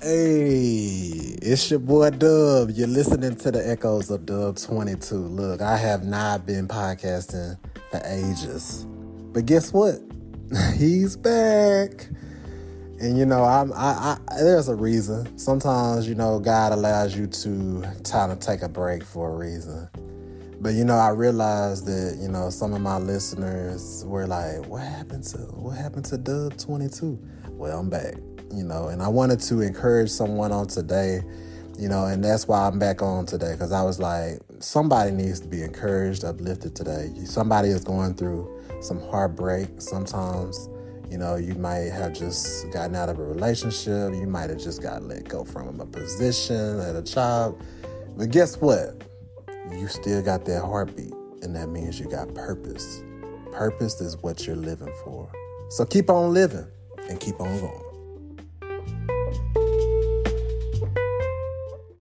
Hey, it's your boy Dub. You're listening to the echoes of Dub 22. Look, I have not been podcasting for ages. But guess what? He's back. And you know, I'm I, I there's a reason. Sometimes, you know, God allows you to kind of take a break for a reason. But you know, I realized that, you know, some of my listeners were like, What happened to what happened to Dub 22? Well, I'm back you know, and I wanted to encourage someone on today, you know, and that's why I'm back on today because I was like, somebody needs to be encouraged, uplifted today. Somebody is going through some heartbreak. Sometimes, you know, you might have just gotten out of a relationship, you might have just got let go from a position at a job. But guess what? You still got that heartbeat, and that means you got purpose. Purpose is what you're living for. So keep on living and keep on going.